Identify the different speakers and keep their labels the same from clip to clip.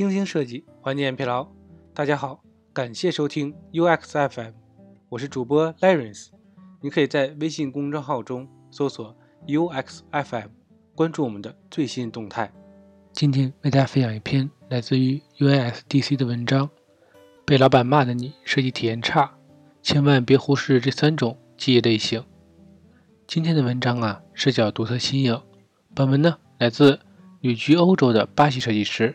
Speaker 1: 精心设计，缓解疲劳。大家好，感谢收听 UX FM，我是主播 l a r e n c e。你可以在微信公众号中搜索 UX FM，关注我们的最新动态。今天为大家分享一篇来自于 USDC 的文章：被老板骂的你设计体验差，千万别忽视这三种记忆类型。今天的文章啊，视角独特新颖。本文呢，来自旅居欧洲的巴西设计师。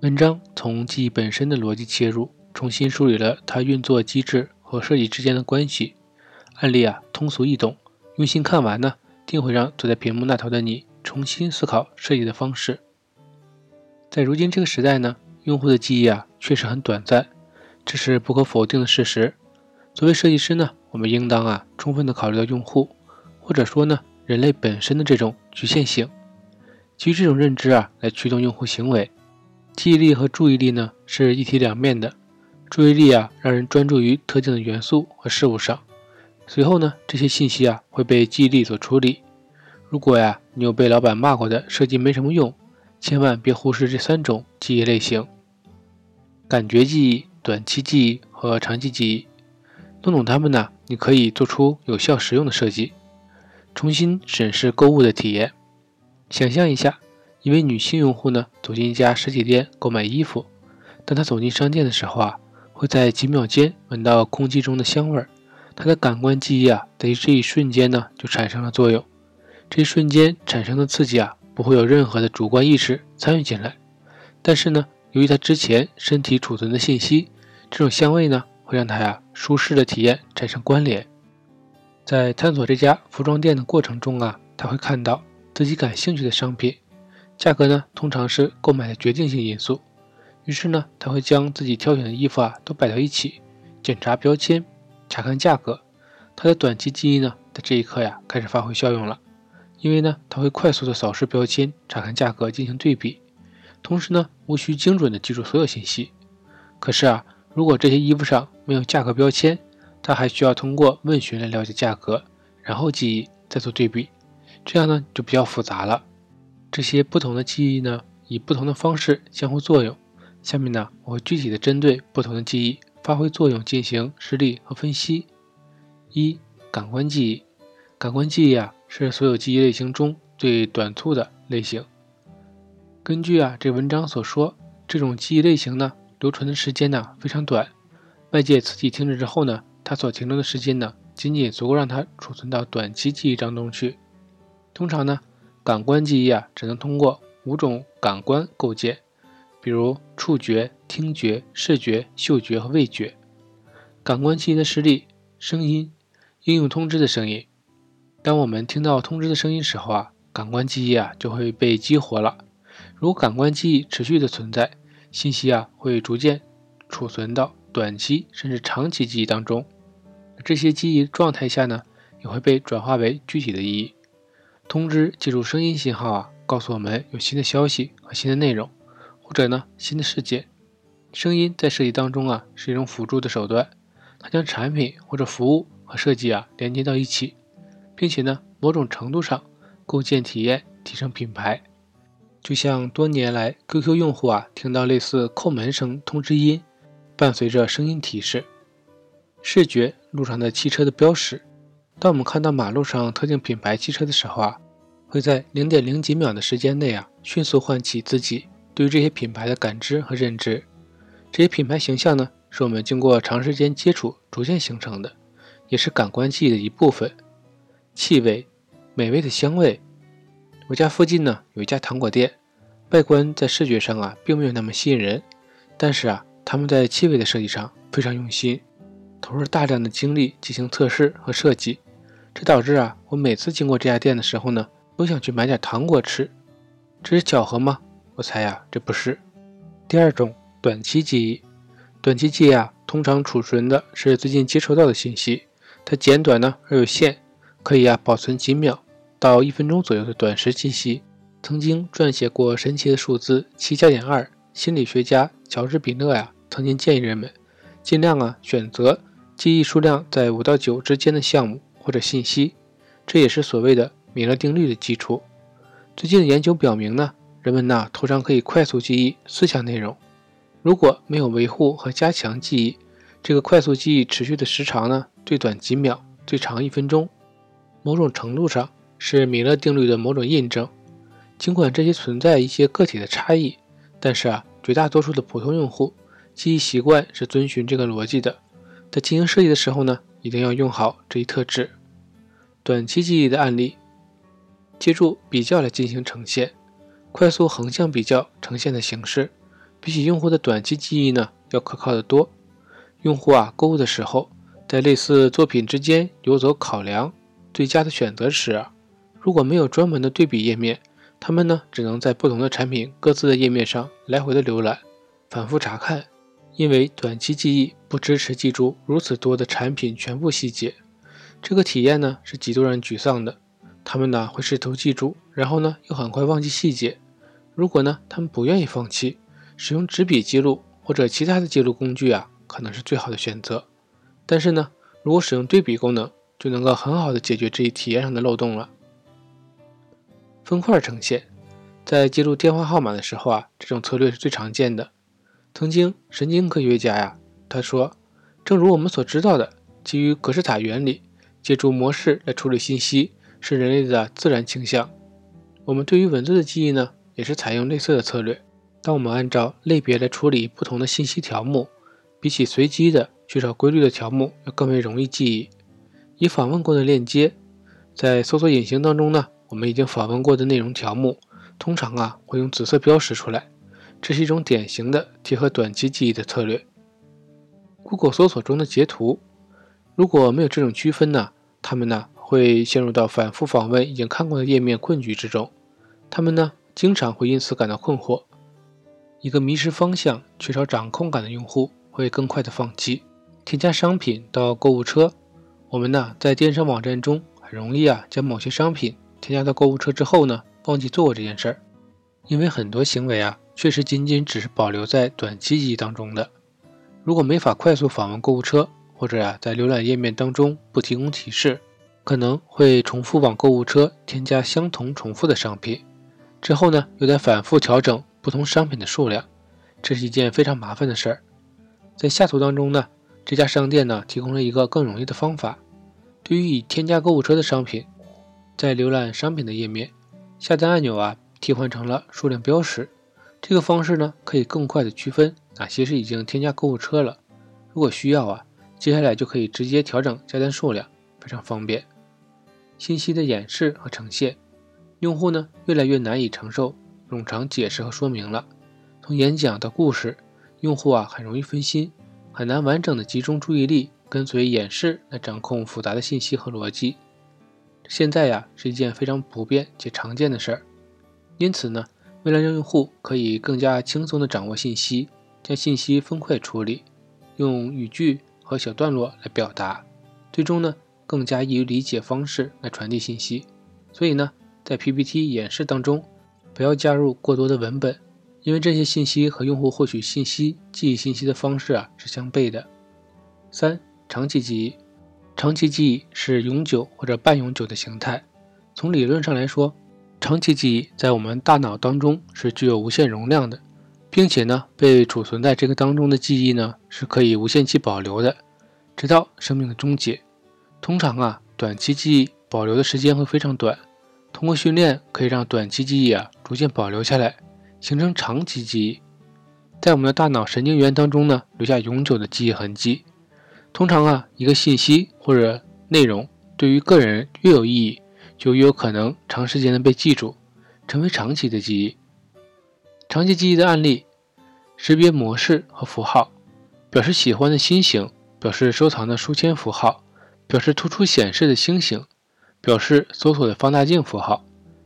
Speaker 1: 文章从记忆本身的逻辑切入，重新梳理了它运作机制和设计之间的关系。案例啊，通俗易懂，用心看完呢，定会让坐在屏幕那头的你重新思考设计的方式。在如今这个时代呢，用户的记忆啊，确实很短暂，这是不可否定的事实。作为设计师呢，我们应当啊，充分的考虑到用户。或者说呢，人类本身的这种局限性，基于这种认知啊，来驱动用户行为。记忆力和注意力呢是一体两面的。注意力啊，让人专注于特定的元素和事物上，随后呢，这些信息啊会被记忆力所处理。如果呀，你有被老板骂过的设计没什么用，千万别忽视这三种记忆类型：感觉记忆、短期记忆和长期记忆。弄懂它们呢，你可以做出有效实用的设计。重新审视购物的体验。想象一下，一位女性用户呢走进一家实体店购买衣服，当她走进商店的时候啊，会在几秒间闻到空气中的香味儿。她的感官记忆啊，在这一瞬间呢就产生了作用。这一瞬间产生的刺激啊，不会有任何的主观意识参与进来。但是呢，由于她之前身体储存的信息，这种香味呢会让她呀舒适的体验产生关联。在探索这家服装店的过程中啊，他会看到自己感兴趣的商品，价格呢通常是购买的决定性因素。于是呢，他会将自己挑选的衣服啊都摆到一起，检查标签，查看价格。他的短期记忆呢，在这一刻呀开始发挥效用了，因为呢，他会快速的扫视标签，查看价格进行对比，同时呢，无需精准的记住所有信息。可是啊，如果这些衣服上没有价格标签，他还需要通过问询来了解价格，然后记忆，再做对比，这样呢就比较复杂了。这些不同的记忆呢，以不同的方式相互作用。下面呢，我会具体的针对不同的记忆发挥作用进行实例和分析。一、感官记忆。感官记忆啊，是所有记忆类型中最短促的类型。根据啊这文章所说，这种记忆类型呢，留存的时间呢非常短。外界刺激停止之后呢。它所停留的时间呢，仅仅足够让它储存到短期记忆当中去。通常呢，感官记忆啊，只能通过五种感官构建，比如触觉、听觉、视觉、嗅觉和味觉。感官记忆的实例：声音，应用通知的声音。当我们听到通知的声音时候啊，感官记忆啊就会被激活了。如感官记忆持续的存在，信息啊会逐渐储存到短期甚至长期记忆当中。这些记忆状态下呢，也会被转化为具体的意义。通知借助声音信号啊，告诉我们有新的消息和新的内容，或者呢新的事件。声音在设计当中啊是一种辅助的手段，它将产品或者服务和设计啊连接到一起，并且呢某种程度上构建体验，提升品牌。就像多年来 QQ 用户啊听到类似叩门声通知音，伴随着声音提示。视觉路上的汽车的标识，当我们看到马路上特定品牌汽车的时候啊，会在零点零几秒的时间内啊，迅速唤起自己对于这些品牌的感知和认知。这些品牌形象呢，是我们经过长时间接触逐渐形成的，也是感官记忆的一部分。气味，美味的香味。我家附近呢有一家糖果店，外观在视觉上啊并没有那么吸引人，但是啊他们在气味的设计上非常用心。投入大量的精力进行测试和设计，这导致啊，我每次经过这家店的时候呢，都想去买点糖果吃。这是巧合吗？我猜呀，这不是。第二种短期记忆，短期记忆啊，通常储存的是最近接收到的信息，它简短呢而有限，可以啊保存几秒到一分钟左右的短时信息。曾经撰写过神奇的数字七加减二，心理学家乔治比勒呀，曾经建议人们尽量啊选择。记忆数量在五到九之间的项目或者信息，这也是所谓的米勒定律的基础。最近的研究表明呢，人们呢通常可以快速记忆思想内容，如果没有维护和加强记忆，这个快速记忆持续的时长呢，最短几秒，最长一分钟。某种程度上是米勒定律的某种印证。尽管这些存在一些个体的差异，但是啊，绝大多数的普通用户记忆习惯是遵循这个逻辑的。在进行设计的时候呢，一定要用好这一特质。短期记忆的案例，借助比较来进行呈现，快速横向比较呈现的形式，比起用户的短期记忆呢，要可靠的多。用户啊，购物的时候，在类似作品之间游走考量最佳的选择时，如果没有专门的对比页面，他们呢，只能在不同的产品各自的页面上来回的浏览，反复查看。因为短期记忆不支持记住如此多的产品全部细节，这个体验呢是极度让人沮丧的。他们呢会试图记住，然后呢又很快忘记细节。如果呢他们不愿意放弃，使用纸笔记录或者其他的记录工具啊，可能是最好的选择。但是呢，如果使用对比功能，就能够很好的解决这一体验上的漏洞了。分块呈现，在记录电话号码的时候啊，这种策略是最常见的。曾经，神经科学家呀，他说，正如我们所知道的，基于格式塔原理，借助模式来处理信息是人类的自然倾向。我们对于文字的记忆呢，也是采用类似的策略。当我们按照类别来处理不同的信息条目，比起随机的、缺少规律的条目要更为容易记忆。已访问过的链接，在搜索引擎当中呢，我们已经访问过的内容条目，通常啊会用紫色标识出来。这是一种典型的贴合短期记忆的策略。Google 搜索中的截图，如果没有这种区分呢，他们呢会陷入到反复访问已经看过的页面困局之中。他们呢经常会因此感到困惑。一个迷失方向、缺少掌控感的用户会更快的放弃。添加商品到购物车，我们呢在电商网站中很容易啊将某些商品添加到购物车之后呢忘记做过这件事儿，因为很多行为啊。确实仅仅只是保留在短期记忆当中的。如果没法快速访问购物车，或者呀在浏览页面当中不提供提示，可能会重复往购物车添加相同重复的商品，之后呢又得反复调整不同商品的数量，这是一件非常麻烦的事儿。在下图当中呢，这家商店呢提供了一个更容易的方法。对于已添加购物车的商品，在浏览商品的页面，下单按钮啊替换成了数量标识。这个方式呢，可以更快的区分哪些是已经添加购物车了。如果需要啊，接下来就可以直接调整加单数量，非常方便。信息的演示和呈现，用户呢越来越难以承受冗长解释和说明了。从演讲到故事，用户啊很容易分心，很难完整的集中注意力跟随演示来掌控复杂的信息和逻辑。现在呀是一件非常普遍且常见的事儿，因此呢。为了让用户可以更加轻松地掌握信息，将信息分块处理，用语句和小段落来表达，最终呢更加易于理解方式来传递信息。所以呢，在 PPT 演示当中，不要加入过多的文本，因为这些信息和用户获取信息、记忆信息的方式啊是相悖的。三、长期记忆，长期记忆是永久或者半永久的形态。从理论上来说。长期记忆在我们大脑当中是具有无限容量的，并且呢，被储存在这个当中的记忆呢是可以无限期保留的，直到生命的终结。通常啊，短期记忆保留的时间会非常短，通过训练可以让短期记忆啊逐渐保留下来，形成长期记忆，在我们的大脑神经元当中呢留下永久的记忆痕迹。通常啊，一个信息或者内容对于个人越有意义。就越有可能长时间的被记住，成为长期的记忆。长期记忆的案例：识别模式和符号，表示喜欢的心形，表示收藏的书签符号，表示突出显示的星形，表示搜索的放大镜符号，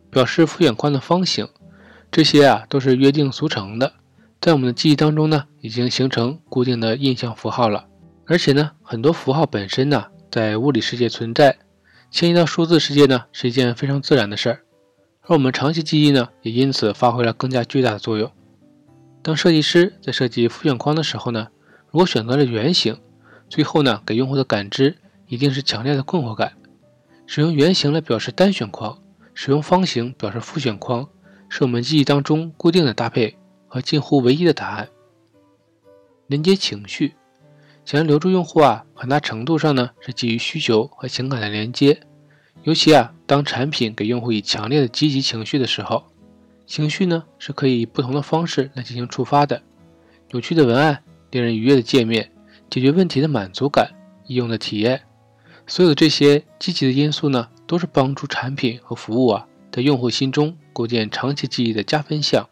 Speaker 1: 表示复眼框的方形。这些啊都是约定俗成的，在我们的记忆当中呢，已经形成固定的印象符号了。而且呢，很多符号本身呢，在物理世界存在。迁移到数字世界呢，是一件非常自然的事儿，而我们长期记忆呢，也因此发挥了更加巨大的作用。当设计师在设计复选框的时候呢，如果选择了圆形，最后呢，给用户的感知一定是强烈的困惑感。使用圆形来表示单选框，使用方形表示复选框，是我们记忆当中固定的搭配和近乎唯一的答案。连接情绪。想要留住用户啊，很大程度上呢是基于需求和情感的连接。尤其啊，当产品给用户以强烈的积极情绪的时候，情绪呢是可以以不同的方式来进行触发的。有趣的文案、令人愉悦的界面、解决问题的满足感、易用的体验，所有的这些积极的因素呢，都是帮助产品和服务啊在用户心中构建长期记忆的加分项。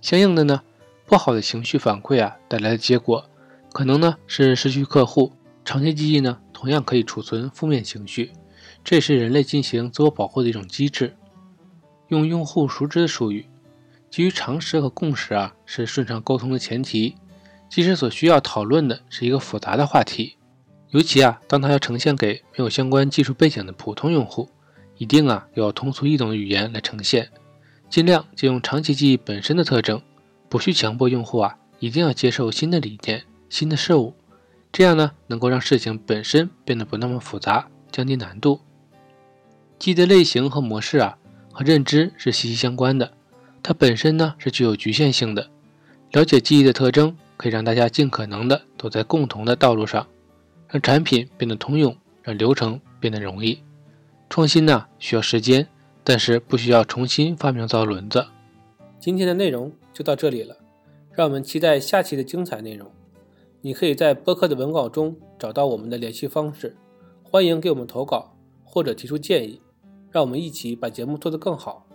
Speaker 1: 相应的呢，不好的情绪反馈啊带来的结果。可能呢是失去客户，长期记忆呢同样可以储存负面情绪，这是人类进行自我保护的一种机制。用用户熟知的术语，基于常识和共识啊是顺畅沟通的前提。即使所需要讨论的是一个复杂的话题，尤其啊当它要呈现给没有相关技术背景的普通用户，一定啊要通俗易懂的语言来呈现，尽量借用长期记忆本身的特征，不去强迫用户啊一定要接受新的理念。新的事物，这样呢，能够让事情本身变得不那么复杂，降低难度。记忆的类型和模式啊，和认知是息息相关的。它本身呢是具有局限性的。了解记忆的特征，可以让大家尽可能的走在共同的道路上，让产品变得通用，让流程变得容易。创新呢需要时间，但是不需要重新发明造轮子。今天的内容就到这里了，让我们期待下期的精彩内容。你可以在播客的文稿中找到我们的联系方式，欢迎给我们投稿或者提出建议，让我们一起把节目做得更好。